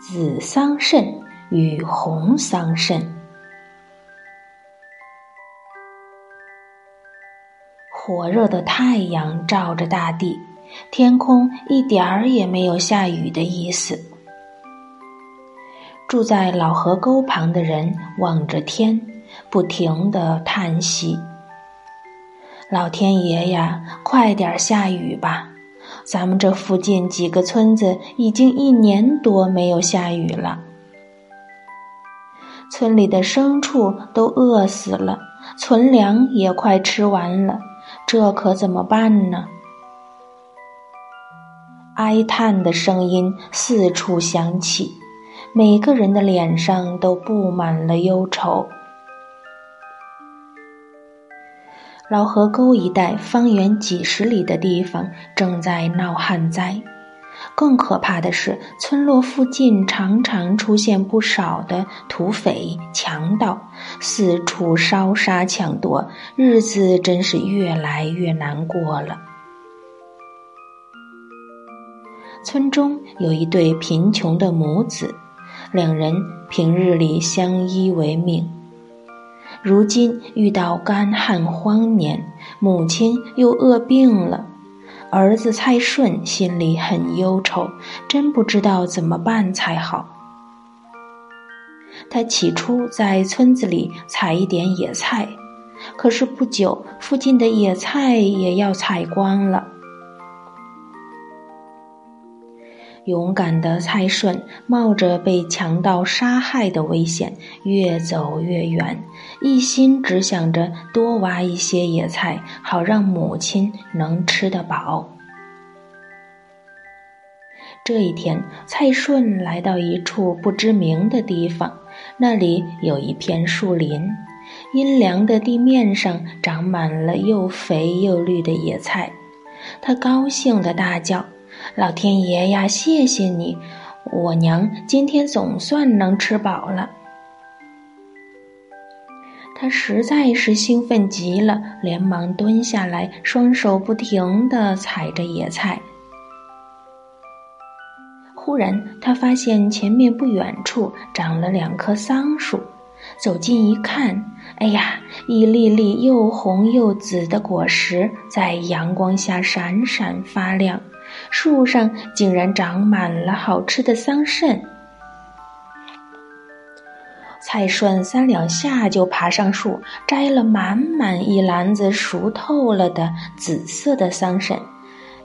紫桑葚与红桑葚。火热的太阳照着大地，天空一点儿也没有下雨的意思。住在老河沟旁的人望着天，不停的叹息：“老天爷呀，快点下雨吧！咱们这附近几个村子已经一年多没有下雨了，村里的牲畜都饿死了，存粮也快吃完了。”这可怎么办呢？哀叹的声音四处响起，每个人的脸上都布满了忧愁。老河沟一带，方圆几十里的地方正在闹旱灾。更可怕的是，村落附近常常出现不少的土匪、强盗，四处烧杀抢夺，日子真是越来越难过了。村中有一对贫穷的母子，两人平日里相依为命，如今遇到干旱荒年，母亲又饿病了。儿子蔡顺心里很忧愁，真不知道怎么办才好。他起初在村子里采一点野菜，可是不久，附近的野菜也要采光了。勇敢的蔡顺冒着被强盗杀害的危险，越走越远，一心只想着多挖一些野菜，好让母亲能吃得饱。这一天，蔡顺来到一处不知名的地方，那里有一片树林，阴凉的地面上长满了又肥又绿的野菜。他高兴地大叫。老天爷呀，谢谢你！我娘今天总算能吃饱了。他实在是兴奋极了，连忙蹲下来，双手不停地采着野菜。忽然，他发现前面不远处长了两棵桑树，走近一看，哎呀，一粒粒又红又紫的果实在阳光下闪闪发亮。树上竟然长满了好吃的桑葚，蔡顺三两下就爬上树，摘了满满一篮子熟透了的紫色的桑葚，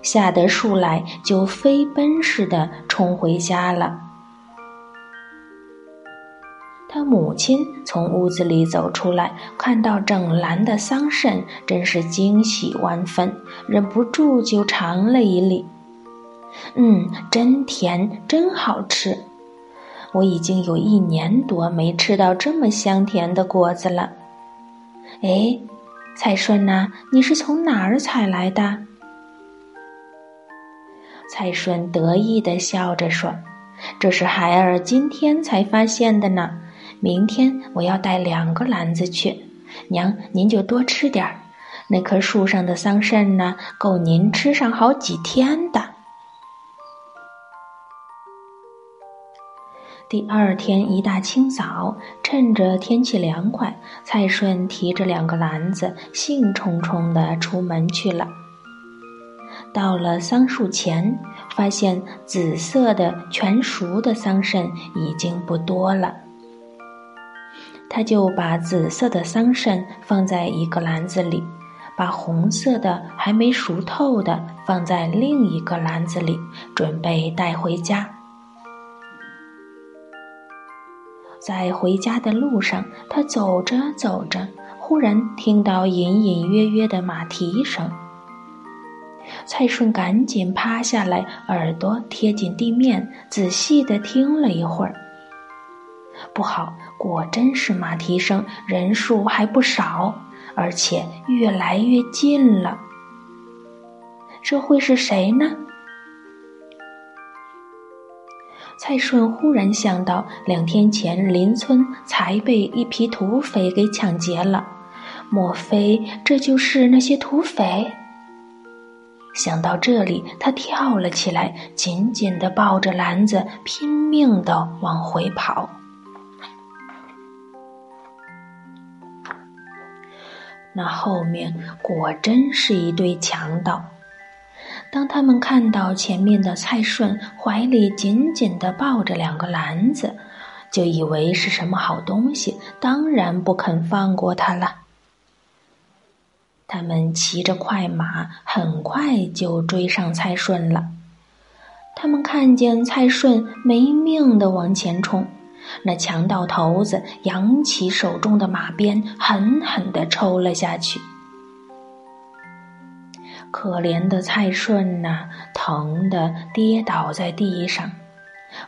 下得树来就飞奔似的冲回家了。他母亲从屋子里走出来，看到整篮的桑葚，真是惊喜万分，忍不住就尝了一粒。嗯，真甜，真好吃！我已经有一年多没吃到这么香甜的果子了。哎，蔡顺呐，你是从哪儿采来的？蔡顺得意的笑着说：“这是孩儿今天才发现的呢。明天我要带两个篮子去，娘您就多吃点儿。那棵树上的桑葚呢，够您吃上好几天的。”第二天一大清早，趁着天气凉快，蔡顺提着两个篮子，兴冲冲地出门去了。到了桑树前，发现紫色的全熟的桑葚已经不多了，他就把紫色的桑葚放在一个篮子里，把红色的还没熟透的放在另一个篮子里，准备带回家。在回家的路上，他走着走着，忽然听到隐隐约约的马蹄声。蔡顺赶紧趴下来，耳朵贴紧地面，仔细的听了一会儿。不好，果真是马蹄声，人数还不少，而且越来越近了。这会是谁呢？蔡顺忽然想到，两天前邻村才被一批土匪给抢劫了，莫非这就是那些土匪？想到这里，他跳了起来，紧紧的抱着篮子，拼命的往回跑。那后面果真是一堆强盗。当他们看到前面的蔡顺怀里紧紧的抱着两个篮子，就以为是什么好东西，当然不肯放过他了。他们骑着快马，很快就追上蔡顺了。他们看见蔡顺没命的往前冲，那强盗头子扬起手中的马鞭，狠狠的抽了下去。可怜的蔡顺呐，疼得跌倒在地上，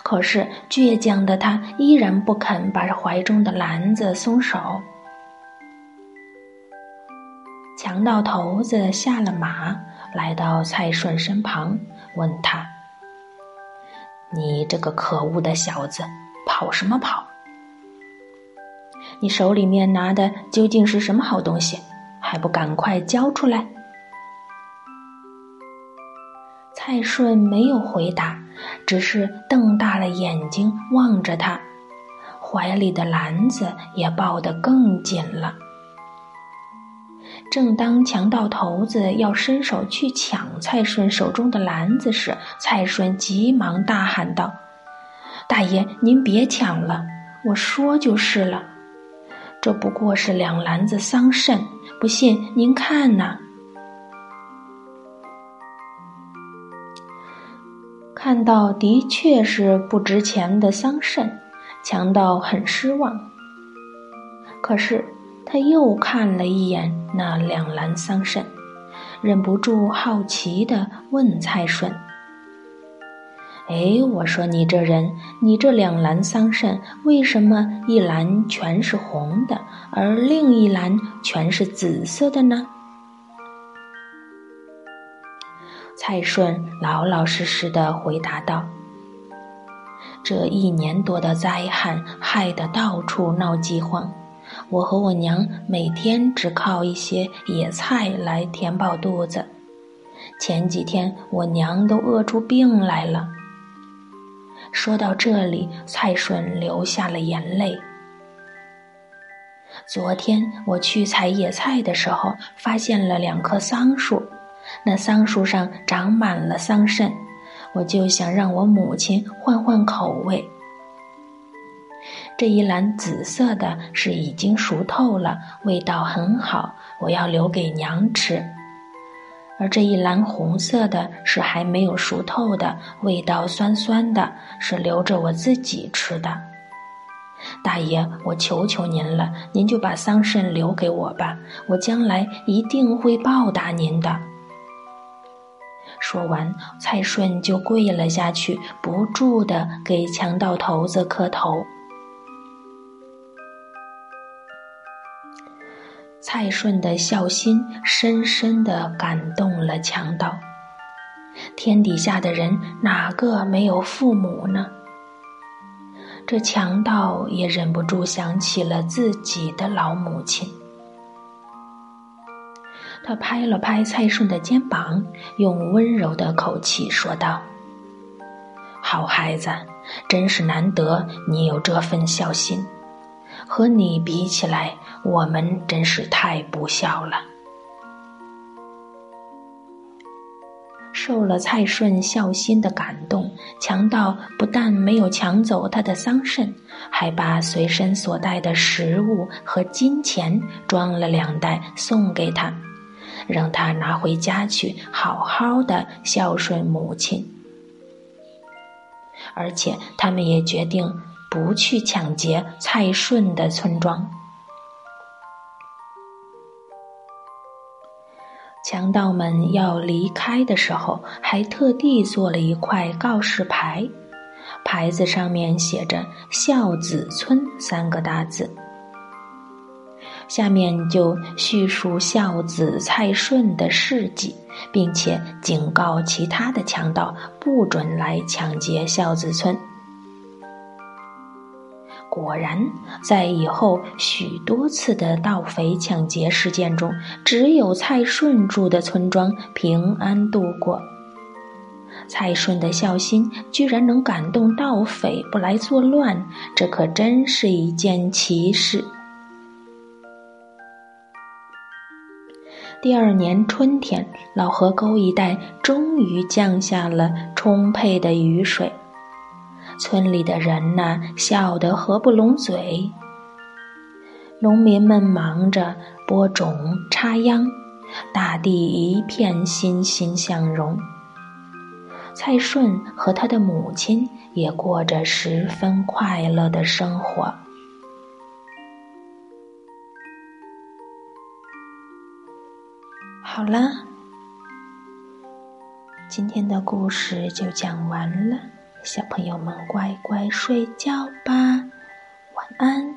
可是倔强的他依然不肯把怀中的篮子松手。强盗头子下了马，来到蔡顺身旁，问他：“你这个可恶的小子，跑什么跑？你手里面拿的究竟是什么好东西？还不赶快交出来！”蔡顺没有回答，只是瞪大了眼睛望着他，怀里的篮子也抱得更紧了。正当强盗头子要伸手去抢蔡顺手中的篮子时，蔡顺急忙大喊道：“大爷，您别抢了，我说就是了，这不过是两篮子桑葚，不信您看呐。”看到的确是不值钱的桑葚，强盗很失望。可是。他又看了一眼那两篮桑葚，忍不住好奇的问蔡顺：“哎，我说你这人，你这两篮桑葚为什么一篮全是红的，而另一篮全是紫色的呢？”蔡顺老老实实的回答道：“这一年多的灾害，害得到处闹饥荒。”我和我娘每天只靠一些野菜来填饱肚子，前几天我娘都饿出病来了。说到这里，蔡顺流下了眼泪。昨天我去采野菜的时候，发现了两棵桑树，那桑树上长满了桑葚，我就想让我母亲换换口味。这一篮紫色的是已经熟透了，味道很好，我要留给娘吃；而这一篮红色的是还没有熟透的，味道酸酸的，是留着我自己吃的。大爷，我求求您了，您就把桑葚留给我吧，我将来一定会报答您的。说完，蔡顺就跪了下去，不住的给强盗头子磕头。蔡顺的孝心深深的感动了强盗。天底下的人哪个没有父母呢？这强盗也忍不住想起了自己的老母亲。他拍了拍蔡顺的肩膀，用温柔的口气说道：“好孩子，真是难得你有这份孝心。”和你比起来，我们真是太不孝了。受了蔡顺孝心的感动，强盗不但没有抢走他的桑葚，还把随身所带的食物和金钱装了两袋送给他，让他拿回家去好好的孝顺母亲。而且他们也决定。不去抢劫蔡顺的村庄。强盗们要离开的时候，还特地做了一块告示牌，牌子上面写着“孝子村”三个大字，下面就叙述孝子蔡顺的事迹，并且警告其他的强盗不准来抢劫孝子村。果然，在以后许多次的盗匪抢劫事件中，只有蔡顺住的村庄平安度过。蔡顺的孝心居然能感动盗匪不来作乱，这可真是一件奇事。第二年春天，老河沟一带终于降下了充沛的雨水。村里的人呐，笑得合不拢嘴。农民们忙着播种、插秧，大地一片欣欣向荣。蔡顺和他的母亲也过着十分快乐的生活。好了，今天的故事就讲完了。小朋友们，乖乖睡觉吧，晚安。